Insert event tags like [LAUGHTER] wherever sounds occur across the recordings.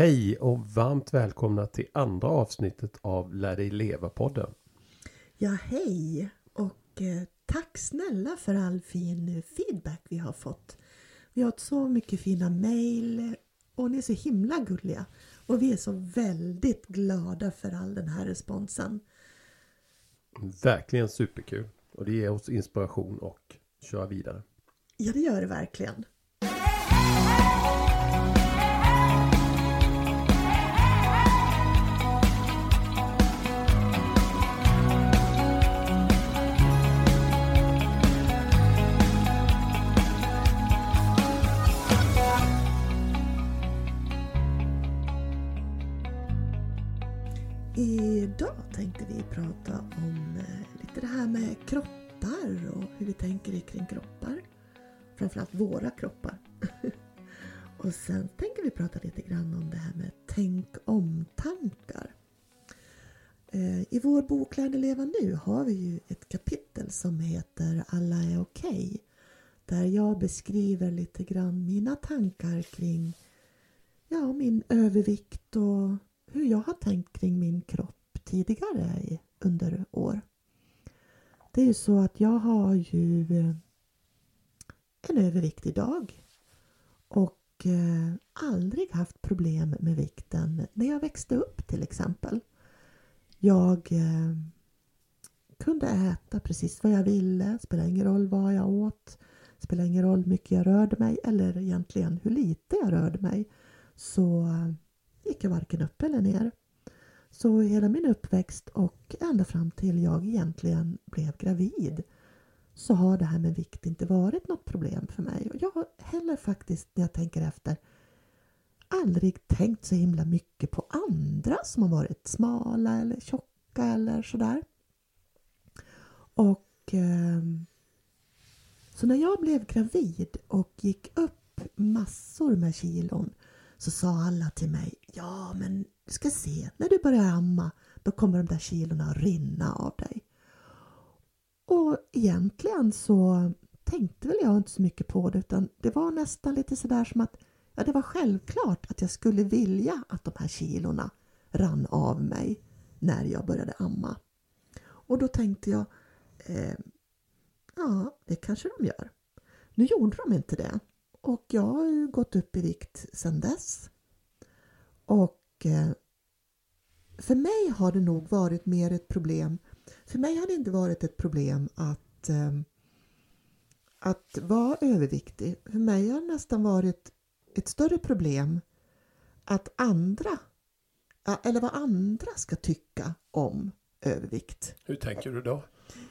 Hej och varmt välkomna till andra avsnittet av Lär dig leva-podden. Ja, hej och eh, tack snälla för all fin feedback vi har fått. Vi har fått så mycket fina mejl och ni är så himla gulliga. Och vi är så väldigt glada för all den här responsen. Verkligen superkul. Och det ger oss inspiration och köra vidare. Ja, det gör det verkligen. Tänker kring kroppar. Framförallt våra kroppar. [LAUGHS] och sen tänker vi prata lite grann om det här med tänk om-tankar. Eh, I vår bok Lär dig leva nu har vi ju ett kapitel som heter Alla är okej. Okay, där jag beskriver lite grann mina tankar kring ja, min övervikt och hur jag har tänkt kring min kropp tidigare under år. Det är ju så att jag har ju eh, en övervikt idag och eh, aldrig haft problem med vikten när jag växte upp till exempel. Jag eh, kunde äta precis vad jag ville, spelade ingen roll vad jag åt, Spelade ingen roll hur mycket jag rörde mig eller egentligen hur lite jag rörde mig. Så gick jag varken upp eller ner. Så hela min uppväxt och ända fram till jag egentligen blev gravid så har det här med vikt inte varit något problem för mig. Och jag har heller faktiskt, när jag tänker efter, aldrig tänkt så himla mycket på andra som har varit smala eller tjocka eller sådär. Och eh, så när jag blev gravid och gick upp massor med kilon så sa alla till mig, ja men du ska se, när du börjar amma då kommer de där kilorna att rinna av dig. Och egentligen så tänkte väl jag inte så mycket på det utan det var nästan lite sådär som att ja, det var självklart att jag skulle vilja att de här kilorna rann av mig när jag började amma. Och då tänkte jag, eh, ja det kanske de gör. Nu gjorde de inte det. Och jag har ju gått upp i vikt sedan dess. Och eh, för mig har det nog varit mer ett problem. För mig har det inte varit ett problem att, eh, att vara överviktig. För mig har det nästan varit ett större problem att andra, eller vad andra ska tycka om övervikt. Hur tänker du då?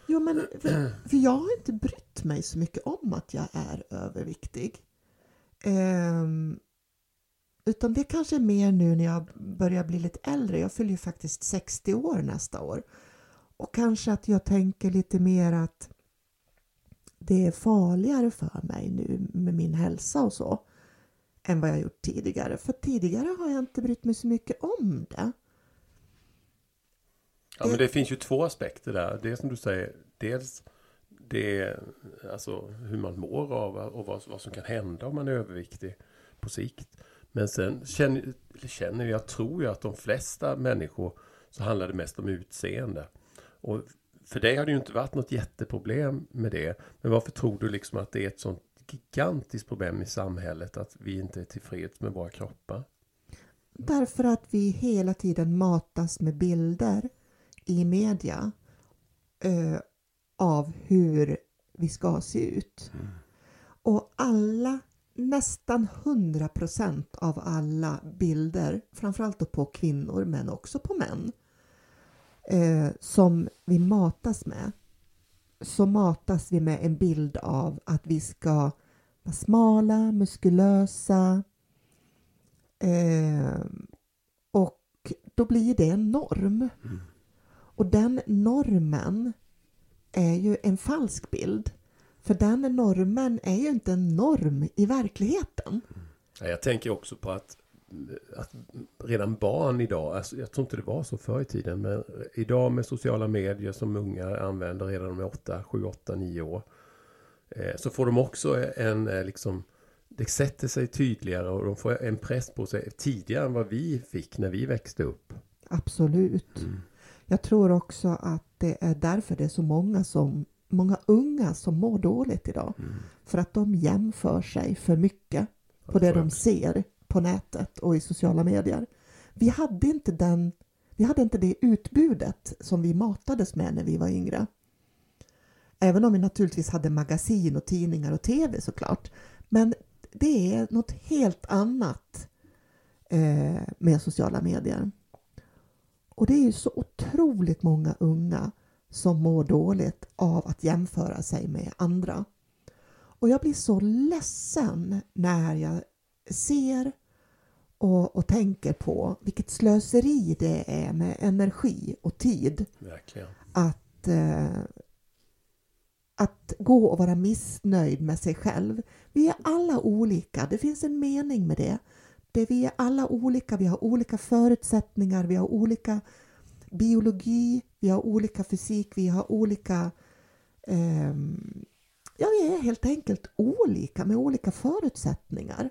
Jo, men för, för jag har inte brytt mig så mycket om att jag är överviktig. Um, utan det kanske är mer nu när jag börjar bli lite äldre. Jag fyller ju faktiskt 60 år nästa år. Och kanske att jag tänker lite mer att det är farligare för mig nu med min hälsa och så än vad jag gjort tidigare. För tidigare har jag inte brytt mig så mycket om det. Ja, det... men det finns ju två aspekter där. Det som du säger, dels det alltså hur man mår av och vad, vad som kan hända om man är överviktig på sikt. Men sen känner, känner jag, tror jag att de flesta människor så handlar det mest om utseende. Och för dig har det ju inte varit något jätteproblem med det. Men varför tror du liksom att det är ett sånt gigantiskt problem i samhället att vi inte är tillfreds med våra kroppar? Därför att vi hela tiden matas med bilder i media av hur vi ska se ut. Mm. Och alla, nästan 100 procent av alla bilder, framförallt då på kvinnor men också på män, eh, som vi matas med, så matas vi med en bild av att vi ska vara smala, muskulösa eh, och då blir det en norm. Mm. Och den normen är ju en falsk bild. För den normen är ju inte en norm i verkligheten. Jag tänker också på att, att redan barn idag, alltså jag tror inte det var så förr i tiden, men idag med sociala medier som unga använder redan med 8, 7, 8, 9 år. Eh, så får de också en, eh, liksom, det sätter sig tydligare och de får en press på sig tidigare än vad vi fick när vi växte upp. Absolut. Mm. Jag tror också att det är därför det är så många som många unga som mår dåligt idag. Mm. För att de jämför sig för mycket på det det jag de ser på nätet och i sociala medier. Vi hade inte den vi hade inte det utbudet som vi matades med när vi var yngre. Även om vi naturligtvis hade magasin och tidningar och tv såklart. Men det är något helt annat eh, med sociala medier. Och det är ju så otroligt många unga som mår dåligt av att jämföra sig med andra. Och jag blir så ledsen när jag ser och, och tänker på vilket slöseri det är med energi och tid Verkligen. att, eh, att gå och vara missnöjd med sig själv. Vi är alla olika, det finns en mening med det det vi är alla olika, vi har olika förutsättningar, vi har olika biologi, vi har olika fysik, vi har olika... Eh, ja, vi är helt enkelt olika med olika förutsättningar.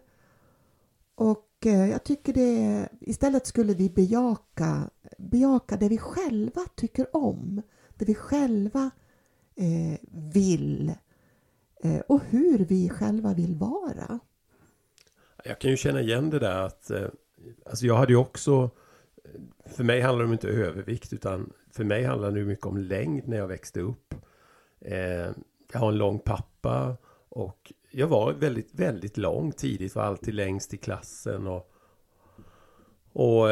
Och eh, jag tycker det, istället skulle vi bejaka, bejaka det vi själva tycker om, det vi själva eh, vill eh, och hur vi själva vill vara. Jag kan ju känna igen det där att eh, alltså jag hade ju också eh, för mig handlar det inte om övervikt utan för mig handlar det mycket om längd när jag växte upp. Eh, jag har en lång pappa och jag var väldigt, väldigt lång tidigt, var alltid längst i klassen och och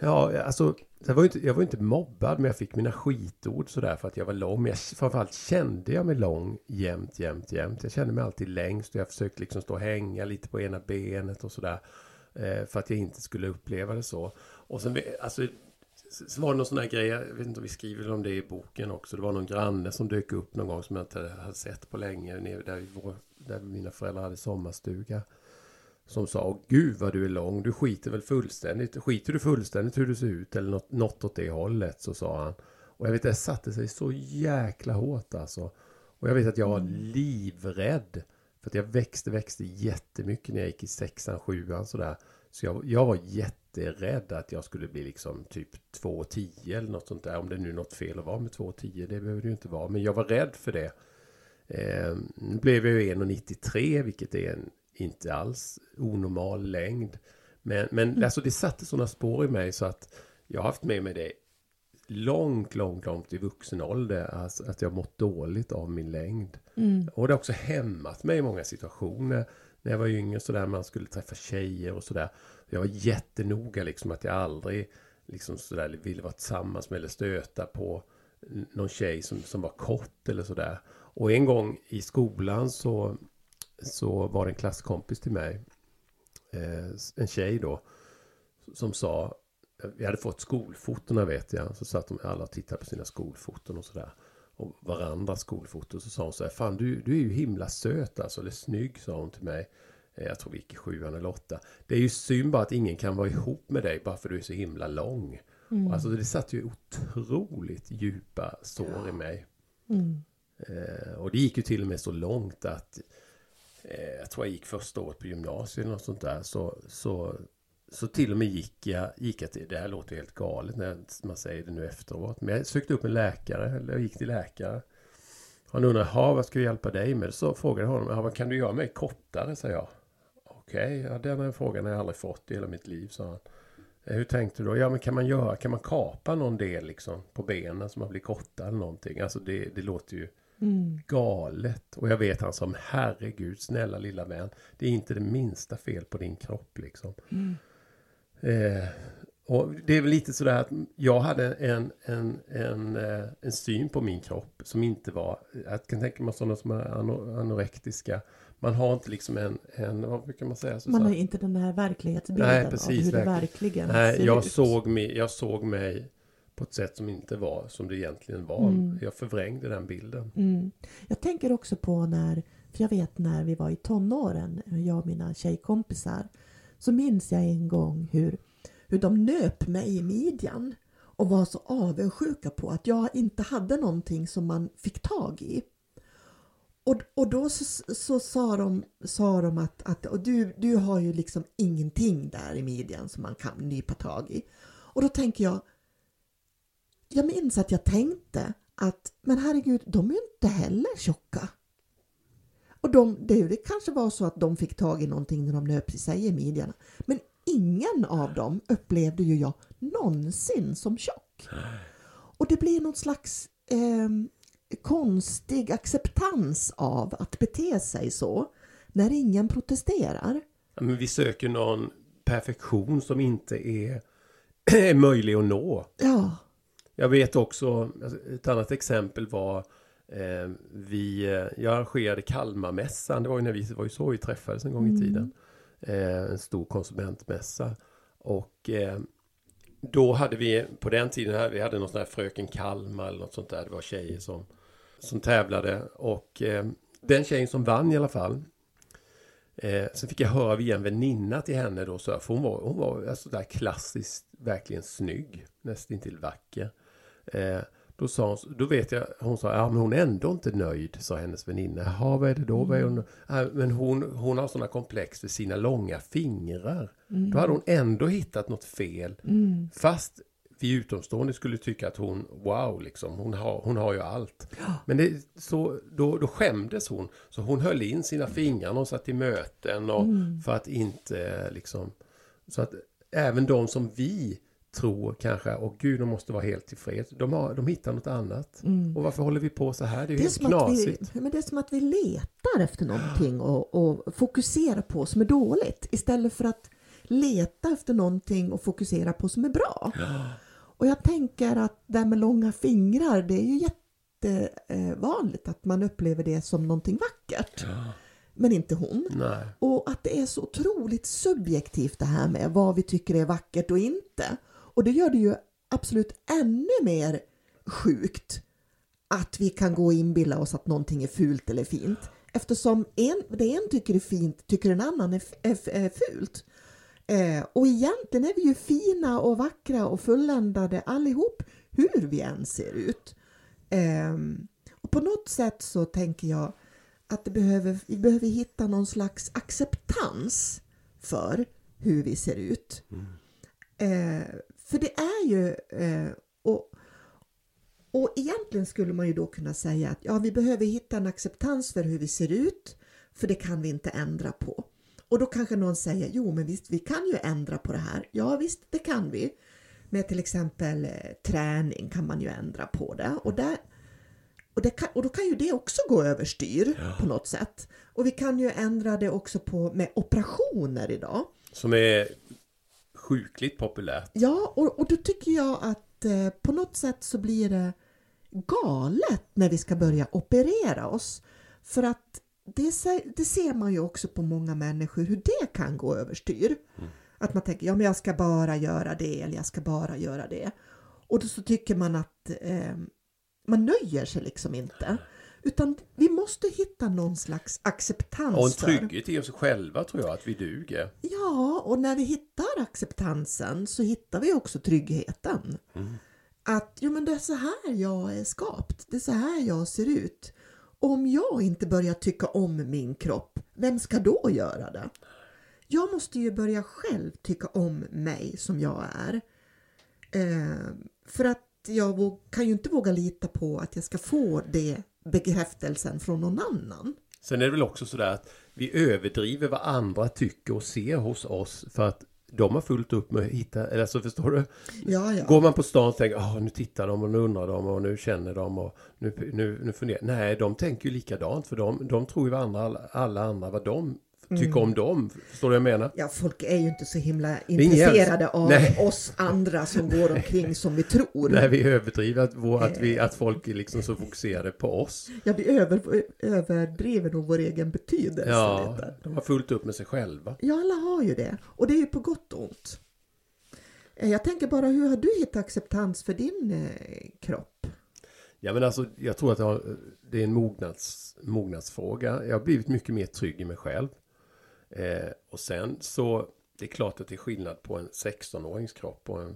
ja, alltså jag var, ju inte, jag var inte mobbad men jag fick mina skitord sådär för att jag var lång. Men jag, framförallt kände jag mig lång jämt, jämt, jämt. Jag kände mig alltid längst och jag försökte liksom stå och hänga lite på ena benet och sådär. Eh, för att jag inte skulle uppleva det så. Och sen, alltså, så var det någon sån här grej, jag vet inte om vi skriver om det i boken också. Det var någon granne som dök upp någon gång som jag inte hade sett på länge. Nere där, vi, där mina föräldrar hade sommarstuga. Som sa, gud vad du är lång, du skiter väl fullständigt, skiter du fullständigt hur du ser ut eller något, något åt det hållet, så sa han. Och jag vet, det satte sig så jäkla hårt alltså. Och jag vet att jag var livrädd. För att jag växte, växte jättemycket när jag gick i sexan, sjuan sådär. Så jag, jag var jätterädd att jag skulle bli liksom typ 2,10 eller något sånt där. Om det nu är något fel att vara med 2,10, det behöver det ju inte vara. Men jag var rädd för det. Eh, nu blev jag ju 1,93 vilket är en inte alls onormal längd. Men, men alltså det satte sådana spår i mig så att jag har haft med mig det långt, långt, långt i vuxen ålder. Alltså att jag mått dåligt av min längd. Och det har också hämmat mig i många situationer. När jag var yngre sådär, man skulle träffa tjejer och sådär. Jag var jättenoga liksom att jag aldrig liksom sådär ville vara tillsammans med eller stöta på någon tjej som, som var kort eller sådär. Och en gång i skolan så, så var det en klasskompis till mig, eh, en tjej då, som sa, vi hade fått skolfotona vet jag, så satt de alla och tittade på sina skolfoton och sådär. Och varandras skolfoton, så sa hon så här, fan du, du är ju himla söt alltså, eller snygg sa hon till mig. Eh, Jag tror vi gick i sjuan eller åtta. Det är ju synd bara att ingen kan vara ihop med dig bara för du är så himla lång. Alltså det satt ju otroligt djupa sår i mig. Mm. Eh, och det gick ju till och med så långt att eh, jag tror jag gick första året på gymnasiet eller något sånt där. Så, så, så till och med gick jag, gick jag till, det här låter helt galet när man säger det nu efteråt. Men jag sökte upp en läkare, eller jag gick till läkare. Han undrade, "Ha, vad ska jag hjälpa dig med? Så frågade jag honom, vad kan du göra mig kortare? sa jag. Okej, ja, den här frågan har jag aldrig fått i hela mitt liv, sa han. Eh, hur tänkte du då? Ja, men kan man göra, kan man kapa någon del liksom på benen så man blir kortare eller någonting? Alltså det, det låter ju Mm. galet. Och jag vet han som herregud, snälla lilla vän. Det är inte det minsta fel på din kropp liksom. Eh, och det är väl lite sådär att jag hade en, en, en, eh, en syn på min kropp som inte var, jag kan tänka mig sådana som är ano- anorektiska. Man har inte liksom en, en vad brukar man säga? Man Susanne? har inte den här verklighetsbilden Nej, av precis, hur det verkligen. verkligen Nej, ser jag ut. såg, mig, jag såg mig på ett sätt som inte var som det egentligen var. Mm. Jag förvrängde den bilden. Mm. Jag tänker också på när, för jag vet när vi var i tonåren, jag och mina tjejkompisar, så minns jag en gång hur, hur de nöp mig i midjan och var så avundsjuka på att jag inte hade någonting som man fick tag i. Och, och då så, så sa de, sa de att, att och du, du har ju liksom ingenting där i midjan som man kan nypa tag i. Och då tänker jag, jag minns att jag tänkte att men herregud, de är ju inte heller tjocka. Och de, det, det kanske var så att de fick tag i någonting när de nöp sig i midjan. Men ingen av dem upplevde ju jag någonsin som tjock. Och det blir något slags eh, konstig acceptans av att bete sig så när ingen protesterar. Ja, men vi söker någon perfektion som inte är, [CLEARS THROAT] är möjlig att nå. Ja, Jag vet också, ett annat exempel var eh, vi, eh, jag arrangerade Kalmarmässan, det var ju när vi var ju så vi träffades en gång i tiden. Eh, en stor konsumentmässa. Och eh, då hade vi, på den tiden, här, vi hade någon sån här Fröken Kalmar eller något sånt där. Det var tjejer som, som tävlade. Och eh, den tjejen som vann i alla fall. Eh, sen fick jag höra via en väninna till henne då, så, för hon var, hon var alltså där klassiskt verkligen snygg. Nästintill vacker. Eh, då, sa hon, då vet jag, hon sa, ja men hon är ändå inte nöjd, sa hennes väninna. Jaha, vad är det då? Är hon? Ja, men hon, hon har sådana komplex för sina långa fingrar. Då hade hon ändå hittat något fel. Fast vi utomstående skulle tycka att hon, wow, liksom, hon har, hon har ju allt. Men det, så, då, då skämdes hon. Så hon höll in sina fingrar när hon satt i möten och för att inte liksom... Så att även de som vi tror kanske, åh gud, de måste vara helt tillfreds. De, har, de hittar något annat. Och varför håller vi på så här? Det är ju det är, helt att vi, knasigt. men det är som att vi letar efter någonting och, och fokuserar på som är dåligt istället för att leta efter någonting och fokusera på som är bra. Och jag tänker att det här med långa fingrar, det är ju jättevanligt att man upplever det som någonting vackert. Men inte hon. Nej. Och att det är så otroligt subjektivt det här med vad vi tycker är vackert och inte. Och det gör det ju absolut ännu mer sjukt att vi kan gå och inbilla oss att någonting är fult eller fint. Eftersom en, det en tycker är fint tycker en annan är, är, är fult. Eh, och egentligen är vi ju fina och vackra och fulländade allihop hur vi än ser ut. Eh, och på något sätt så tänker jag att det behöver, vi behöver hitta någon slags acceptans för hur vi ser ut. Eh, för det är ju, eh, och, och egentligen skulle man ju då kunna säga att ja, vi behöver hitta en acceptans för hur vi ser ut, för det kan vi inte ändra på. Och då kanske någon säger, jo men visst, vi kan ju ändra på det här. Ja visst, det kan vi. Med till exempel eh, träning kan man ju ändra på det. Och, där, och, det kan, och då kan ju det också gå överstyr på något sätt. Och vi kan ju ändra det också på med operationer idag. Som är sjukligt populärt. Ja, och, och då tycker jag att eh, på något sätt så blir det galet när vi ska börja operera oss. För att det, det ser man ju också på många människor hur det kan gå överstyr. Att man tänker, ja men jag ska bara göra det eller jag ska bara göra det. Och då så tycker man att eh, man nöjer sig liksom inte. Utan vi måste hitta någon slags acceptans Och en trygghet i oss själva tror jag att vi duger. Ja, och när vi hittar acceptansen så hittar vi också tryggheten. Att jo, men det är så här jag är skapt, det är så här jag ser ut. Om jag inte börjar tycka om min kropp, vem ska då göra det? Jag måste ju börja själv tycka om mig som jag är. Eh, för att jag kan ju inte våga lita på att jag ska få det bekräftelsen från någon annan. Sen är det väl också sådär att vi överdriver vad andra tycker och ser hos oss för att de har fullt upp med att hitta, eller alltså förstår du? Ja, ja. Går man på stan och tänker, oh, nu tittar de och nu undrar de och nu känner de och nu, nu, nu funderar Nej, de tänker ju likadant för de, de tror ju vad andra, alla andra vad de tycker om dem. Förstår du vad jag menar? Ja, folk är ju inte så himla intresserade av Nej. oss andra som går omkring som vi tror. Nej, vi överdriver att, vår, att, vi, att folk är liksom så fokuserade på oss. Ja, vi över, överdriver nog vår egen betydelse Ja, lite. de har fullt upp med sig själva. Ja, alla har ju det. Och det är ju på gott och ont. Eh, Jag tänker bara, hur har du hittat acceptans för din eh, kropp? Ja men alltså jag tror att det är en mognads, mognadsfråga. Jag har blivit mycket mer trygg i mig själv. Eh, och sen så, det är klart att det är skillnad på en 16-årings kropp och en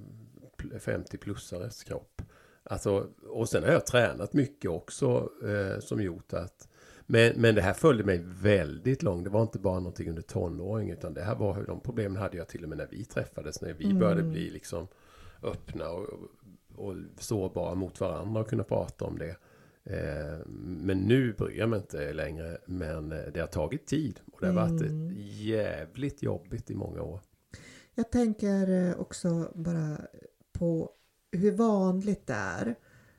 50-plussares kropp. Alltså, och sen har jag tränat mycket också eh, som gjort att... Men, men det här följde mig väldigt långt. Det var inte bara någonting under tonåring utan det här var de problemen hade jag till och med när vi träffades. När vi Mm. började bli liksom öppna och, och sårbara mot varandra och kunna prata om det. Eh, men nu bryr jag mig inte längre. Men eh, det har tagit tid. Och det har varit Mm. jävligt jobbigt i många år. Jag tänker eh, också bara på hur vanligt det är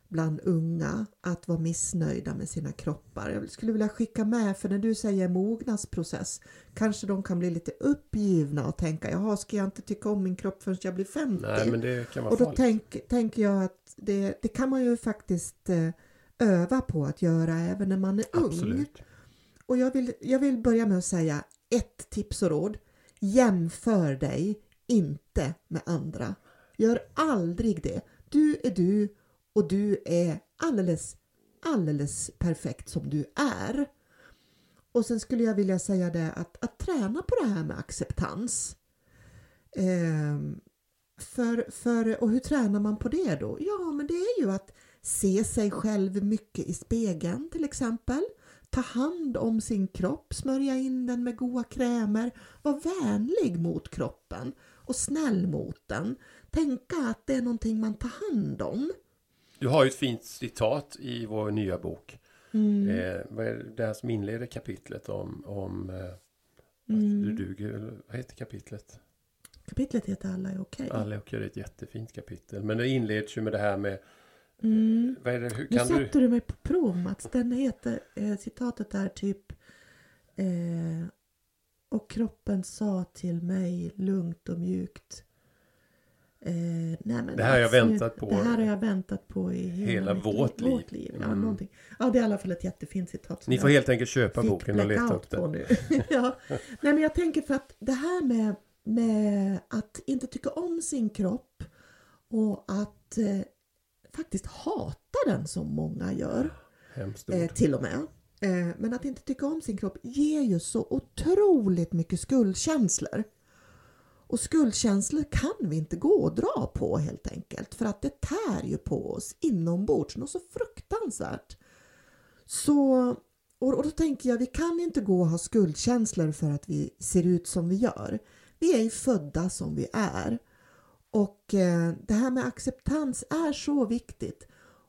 bland unga att vara missnöjda med sina kroppar. Jag skulle vilja skicka med, för när du säger mognadsprocess kanske de kan bli lite uppgivna och tänka jaha, ska jag inte tycka om min kropp förrän jag blir 50? Nej men det kan vara och då tänk, tänker jag att det, det kan man ju faktiskt eh, öva på att göra även när man är ung. Absolut. Och jag vill, jag vill börja med att säga ett tips och råd. Jämför dig inte med andra. Gör aldrig det. Du är du och du är alldeles, alldeles perfekt som du är. Och sen skulle jag vilja säga det att, att träna på det här med acceptans. Ehm, för, för, och hur tränar man på det då? Ja, men det är ju att se sig själv mycket i spegeln till exempel. Ta hand om sin kropp, smörja in den med goda krämer. Var vänlig mot kroppen och snäll mot den. Tänka att det är någonting man tar hand om. Du har ju ett fint citat i vår nya bok. Mm. Eh, det här som inleder kapitlet om, om eh, att Mm. du duger? Vad heter kapitlet? Kapitlet heter Alla är okej. Alla är okej, det är ett jättefint kapitel. Men det inleds ju med det här med... Mm. Vad är det, hur Nu kan du... sätter du mig på prov Mats. Den heter, eh, citatet är typ eh, Och kroppen sa till mig lugnt och mjukt eh, nej, men Det här har jag nu- väntat på Det här har jag väntat på i hela, hela mitt vårt liv. Vårt liv. Ja, Mm. ja, det är i alla fall ett jättefint citat. Ni får helt enkelt köpa boken och leta upp den. nu. [LAUGHS] ja. Nej, men jag tänker för att det här med, med att inte tycka om sin kropp och att eh, faktiskt hata den som många gör, eh, till och med. Eh, men att inte tycka om sin kropp ger ju så otroligt mycket skuldkänslor. Och skuldkänslor kan vi inte gå och dra på helt enkelt för att det tär ju på oss inombords något så fruktansvärt. Så, och, och då tänker jag, vi kan inte gå och ha skuldkänslor för att vi ser ut som vi gör. Vi är ju födda som vi är. Och eh, det här med acceptans är så viktigt.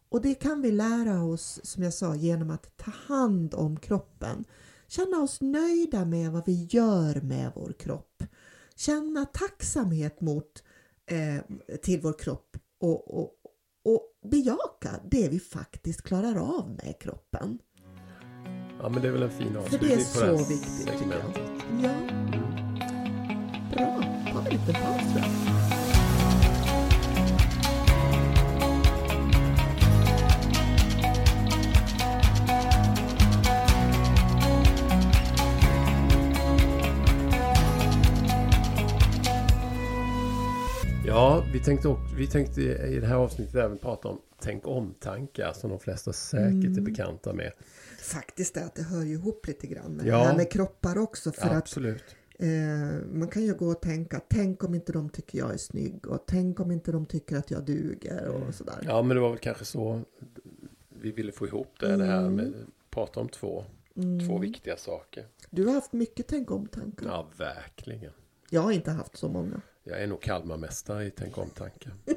Och det kan vi lära oss, som jag sa, genom att ta hand om kroppen. Känna oss nöjda med vad vi gör med vår kropp. Känna tacksamhet mot, eh, till vår kropp och, och, och bejaka det vi faktiskt klarar av med kroppen. Ja men det är väl en fin För avslutning det är så det viktigt tycker segmentet. jag. Ja, bra. Ta en liten paus tror Ja, vi tänkte, också, vi tänkte i det här avsnittet även prata om tänk om-tankar som de flesta säkert Mm. är bekanta med. Faktiskt är att det hör ju ihop lite grann med Ja. det här med kroppar också. För att Absolut. Eh, man kan ju gå och tänka, tänk om inte de tycker jag är snygg och tänk om inte de tycker att jag duger och sådär. Ja, men det var väl kanske så vi ville få ihop det, det här med prata om två, Mm. två viktiga saker. Du har haft mycket tänk om-tankar. Ja, verkligen. Jag har inte haft så många. Jag är nog Kalmarmästare i tänk om-tankar. [LAUGHS]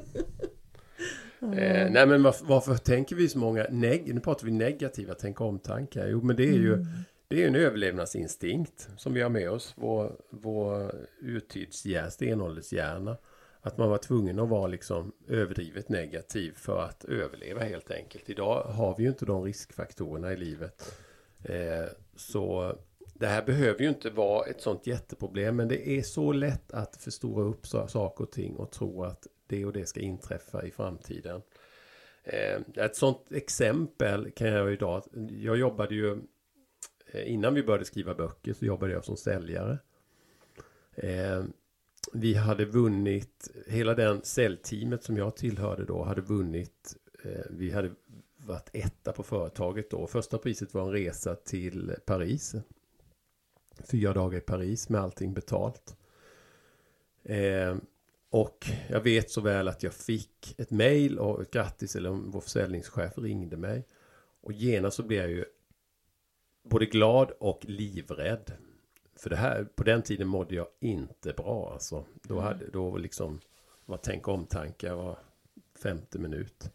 Eh, nej men varför, varför tänker vi så många, neg- nu pratar vi negativa tänk om-tankar. Jo men det är ju det är en överlevnadsinstinkt som vi har med oss. Vår, vår urtidshjärna, stenåldershjärna. Att man var tvungen att vara liksom överdrivet negativ för att överleva helt enkelt. Idag har vi ju inte de riskfaktorerna i livet. Eh, så det här behöver ju inte vara ett sånt jätteproblem men det är så lätt att förstora upp saker och ting och tro att det och det ska inträffa i framtiden. Eh, ett sånt exempel kan jag idag, jag jobbade ju eh, innan vi började skriva böcker så jobbade jag som säljare. Eh, vi hade vunnit, hela den säljteamet som jag tillhörde då hade vunnit, vi hade varit etta på företaget då. Första priset var en resa till Paris. Fyra dagar i Paris med allting betalt. Eh, och jag vet så väl att jag fick ett mail och ett grattis eller vår försäljningschef ringde mig. Och genast så blev jag ju både glad och livrädd. För det här, på den tiden mådde jag inte bra alltså. Då hade, då liksom, var tänk om-tankar var femte minut.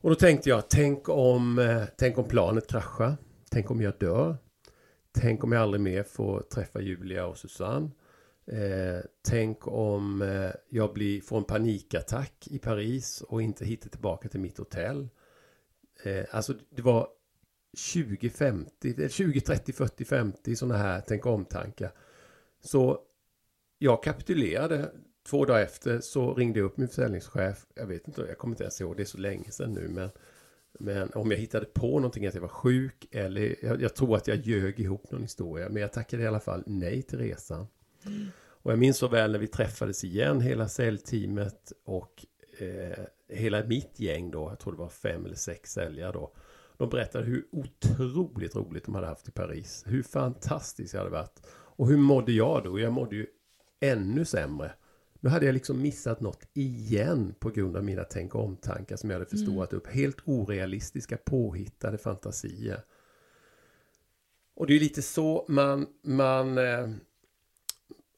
Och då tänkte jag, tänk om, eh, tänk om planet kraschar. Tänk om jag dör. Tänk om jag aldrig mer får träffa Julia och Susanne. Eh, tänk om eh, jag blir, får en panikattack i Paris och inte hittar tillbaka till mitt hotell. Eh, alltså det var 20, 50, 20, 30, 40, 50 sådana här tänk om-tankar. Så jag kapitulerade. Två dagar efter så ringde jag upp min försäljningschef. Jag vet inte, jag kommer inte ens ihåg, det är så länge sedan nu. Men, men om jag hittade på någonting att jag var sjuk eller jag, jag tror att jag ljög ihop någon historia. Men jag tackade i alla fall nej till resan. Mm. Och jag minns så väl när vi träffades igen, hela säljteamet och eh, hela mitt gäng då. Jag tror det var fem eller sex säljare då. De berättade hur otroligt roligt de hade haft i Paris. Hur fantastiskt det hade varit. Och hur mådde jag då? Jag mådde ju ännu sämre. Nu hade jag liksom missat något igen på grund av mina tänk om-tankar som jag hade förstorat mm. upp. Helt orealistiska, påhittade fantasier. Och det är lite så man, man eh,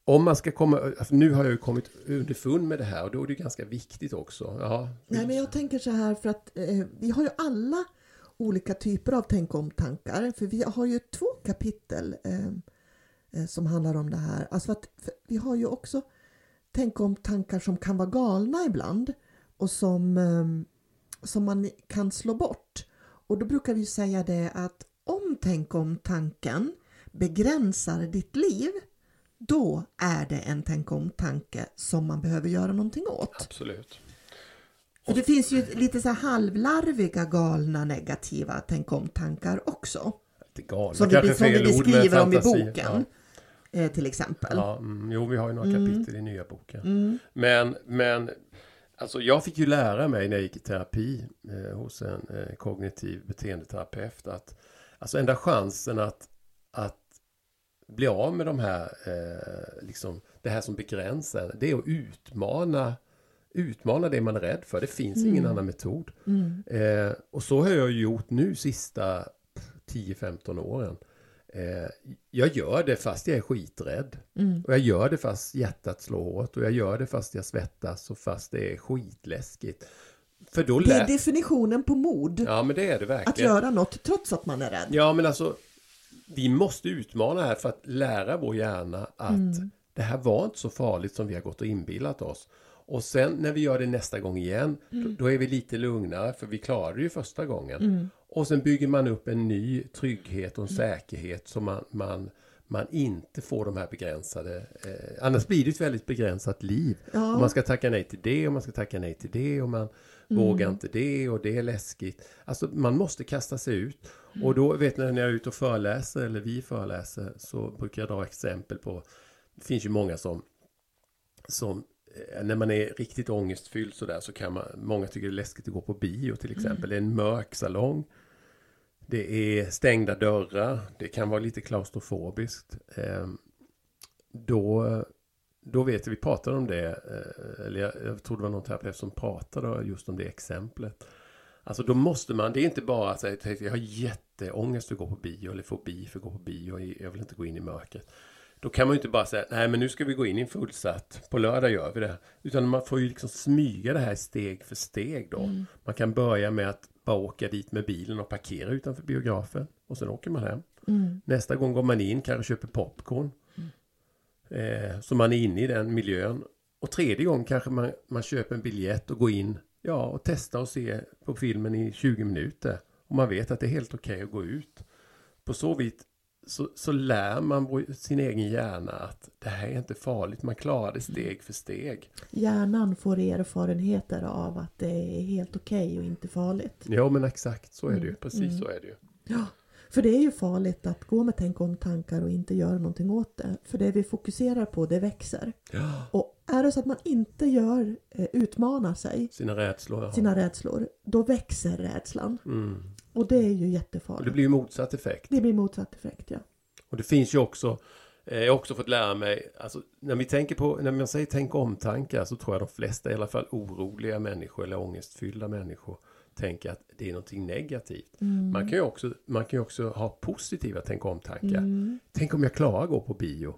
om man ska komma, alltså nu har jag ju kommit underfund med det här och då är det ganska viktigt också. Ja. Nej, men jag tänker så här för att eh, vi har ju alla olika typer av tänk om-tankar. För vi har ju två kapitel eh, eh, som handlar om det här. Alltså att, vi har ju också tänk om-tankar som kan vara galna ibland och som, eh, som man kan slå bort. Och då brukar vi säga det att om tänk om-tanken begränsar ditt liv då är det en tänk om-tanke som man behöver göra någonting åt. Absolut. För det finns ju lite så halvlarviga, galna, negativa tänk om-tankar också. Galna som vi, som vi beskriver om i boken. Ja. Eh, till exempel. Ja, mm, jo, vi har ju några mm. kapitel i nya boken. Mm. Men, men alltså, jag fick ju lära mig när jag gick i terapi eh, hos en eh, kognitiv beteendeterapeut att alltså enda chansen att, att bli av med de här, eh, liksom, det här som begränsar, det är att utmana utmana det man är rädd för. Det finns mm. ingen annan metod. Mm. Eh, och så har jag gjort nu sista 10-15 åren. Eh, jag gör det fast jag är skiträdd. Mm. Och jag gör det fast hjärtat slår hårt. Och jag gör det fast jag svettas och fast det är skitläskigt. För då det är definitionen på mod. Ja, men det är det verkligen. Att göra något trots att man är rädd. Ja, men alltså vi måste utmana här för att lära vår hjärna att mm. det här var inte så farligt som vi har gått och inbillat oss. Och sen när vi gör det nästa gång igen, mm. då, då, är vi lite lugnare för vi klarade det ju första gången. Mm. Och sen bygger man upp en ny trygghet och en mm. säkerhet så man, man, man inte får de här begränsade... Eh, annars blir det ett väldigt begränsat liv. Ja. Och man ska tacka nej till det och man ska tacka nej till det och man mm. vågar inte det och det är läskigt. Alltså man måste kasta sig ut. Och då vet ni när jag är ute och föreläser eller vi föreläser så brukar jag dra exempel på Det finns ju många som som Eh, när man är riktigt ångestfylld sådär så kan man, många tycker det är läskigt att gå på bio till exempel. Mm. Det är en mörk salong. Det är stängda dörrar. Det kan vara lite klaustrofobiskt. Eh, då, då vet jag, vi pratade om det, eh, eller jag, jag tror det var någon terapeut som pratade just om det exemplet. Alltså då måste man, det är inte bara att säga jag har jätteångest att gå på bio eller fobi för att gå på bio, jag vill inte gå in i mörkret. Då kan man ju inte bara säga, nej men nu ska vi gå in i en fullsatt, på lördag gör vi det. Utan man får ju liksom smyga det här steg för steg då. Mm. Man kan börja med att bara åka dit med bilen och parkera utanför biografen. Och sen åker man hem. Mm. Nästa gång går man in, kanske köper popcorn. Mm. Eh, så man är inne i den miljön. Och tredje gången kanske man, man köper en biljett och går in ja, och testar och se på filmen i 20 minuter. Och man vet att det är helt okej okay att gå ut. På så vis så, så lär man sin egen hjärna att det här är inte farligt, man klarar det steg för steg. Hjärnan får erfarenheter av att det är helt okej okay och inte farligt. Ja men exakt, så är det ju. Mm. Precis mm. så är det ju. Ja, för det är ju farligt att gå med tänk om tankar och inte göra någonting åt det. För det vi fokuserar på, det växer. Ja. Och är det så att man inte gör, eh, utmanar sig, sina rädslor, sina rädslor, då växer rädslan. Mm. Och det är ju jättefarligt. Och det blir motsatt effekt. Det blir motsatt effekt, ja. Och det finns ju också Eh, Jag har också fått lära mig, alltså, när, vi tänker på, när man säger tänk om-tankar så tror jag de flesta, i alla fall oroliga människor eller ångestfyllda människor, tänker att det är någonting negativt. Man kan ju också, man kan ju också ha positiva tänk om-tankar. Tänk om jag klarar att gå på bio.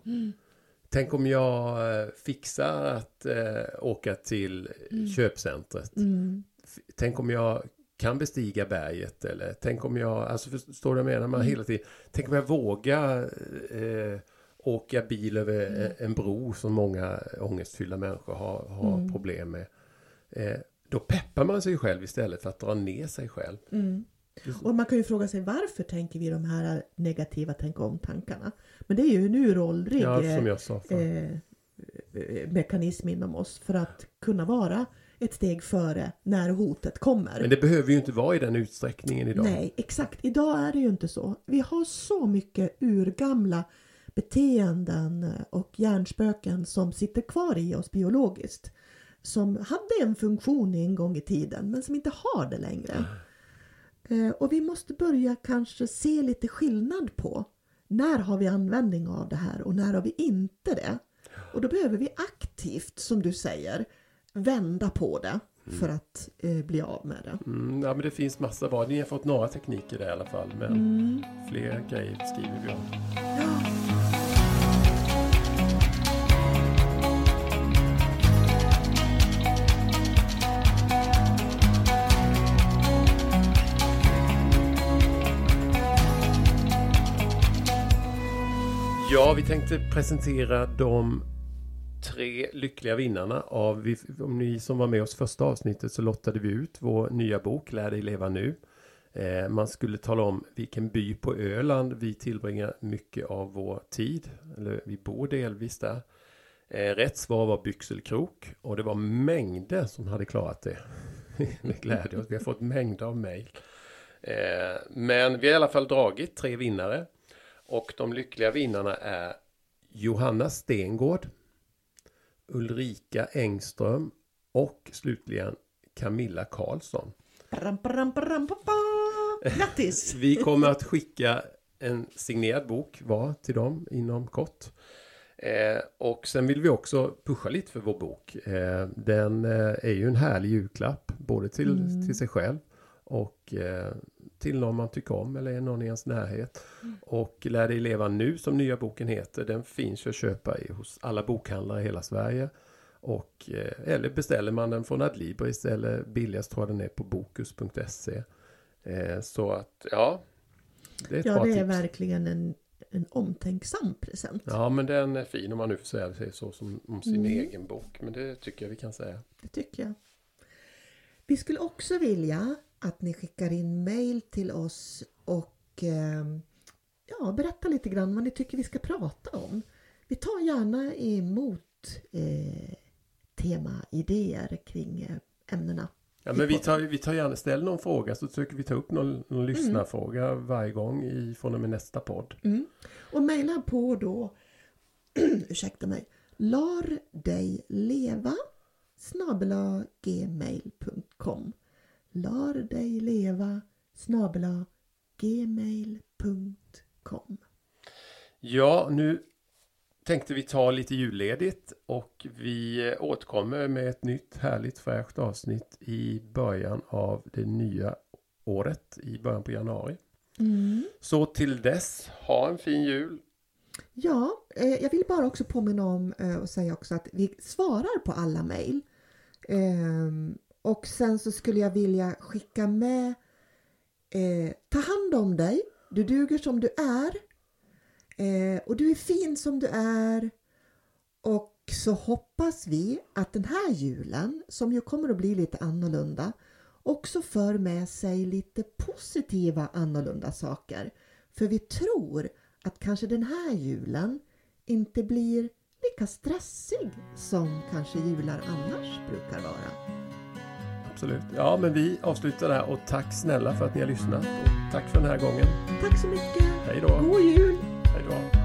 Tänk om jag eh, fixar att eh, åka till köpcentret. F- Tänk om jag kan bestiga berget eller tänk om jag, alltså förstår du vad jag menar? Man hela tiden, tänk om jag vågar eh, åka bil över Mm. en bro som många ångestfyllda människor har, har Mm. problem med. Eh, då peppar man sig själv istället för att dra ner sig själv. Mm. Och man kan ju fråga sig varför tänker vi de här negativa tänk om-tankarna? Men det är ju en uråldrig Ja, som jag sa förut. eh, eh, mekanism inom oss för att kunna vara ett steg före när hotet kommer. Men det behöver ju inte vara i den utsträckningen idag. Nej, exakt. Idag är det ju inte så. Vi har så mycket urgamla beteenden och hjärnspöken som sitter kvar i oss biologiskt. Som hade en funktion en gång i tiden men som inte har det längre. Eh, Och vi måste börja kanske se lite skillnad på när har vi användning av det här och när har vi inte det. Och då behöver vi aktivt, som du säger, vända på det för att eh, bli av med det. Mm, ja, men det finns massa bra. Ni har fått några tekniker där i alla fall. Men Mm. fler grejer skriver vi om. Ja. Ja, vi tänkte presentera de tre lyckliga vinnarna av, vi- om ni som var med oss första avsnittet så lottade vi ut vår nya bok Lär dig leva nu. Eh, man skulle tala om vilken by på Öland vi tillbringar mycket av vår tid, eller vi bor delvis där. Eh, rätt svar var Byxelkrok och det var mängder som hade klarat det. [LAUGHS] Med glädjer oss. Vi har fått mängder av mejl. Eh, men vi har i alla fall dragit tre vinnare. Och de lyckliga vinnarna är Johanna Stengård, Ulrika Engström och slutligen Camilla Karlsson. Grattis! [LAUGHS] Vi kommer att skicka en signerad bok var till dem inom kort. Eh, och sen vill vi också pusha lite för vår bok. Eh, den eh, är ju en härlig julklapp både till, Mm. till sig själv och eh, till någon man tycker om eller är någon i ens närhet. Och Lär dig leva nu som nya boken heter, den finns att köpa i, hos alla bokhandlare i hela Sverige. Och, eh, eller beställer man den från Adlibris eller billigast tror jag den är på bokus.se. Eh, så att ja, det är ett Ja, det är tips. verkligen en, en omtänksam present. Ja, men den är fin om man nu får säga sig så som om sin Mm. egen bok. Men det tycker jag vi kan säga. Det tycker jag. Vi skulle också vilja att ni skickar in mail till oss och eh, ja, berätta lite grann vad ni tycker vi ska prata om. Vi tar gärna emot eh, temaidéer kring eh, ämnena. Ja, men vi tar, vi tar gärna, ställ någon fråga så försöker vi ta upp någon, någon lyssnarfråga varje gång i, från och med nästa podd. Mm. Och mejla på då, [CLEARS THROAT] ursäkta mig, lar dig leva snabela gmail.com lar dig leva snabela gmail.com Ja, nu tänkte vi ta lite julledigt och vi eh, återkommer med ett nytt härligt fräscht avsnitt i början av det nya året, i början på januari. mm. Så till dess, ha en fin jul. Ja, eh, jag vill bara också påminna om eh, och säga också att vi svarar på alla mejl. Ehm, och sen så skulle jag vilja skicka med eh, Ta hand om dig, du duger som du är eh, och du är fin som du är. Och så hoppas vi att den här julen, som ju kommer att bli lite annorlunda, också för med sig lite positiva annorlunda saker. För vi tror att kanske den här julen inte blir lika stressig som kanske jular annars brukar vara. Absolut. Ja, men vi avslutar där och tack snälla för att ni har lyssnat. Och tack för den här gången. Tack så mycket! Hej då! God jul! Hej då!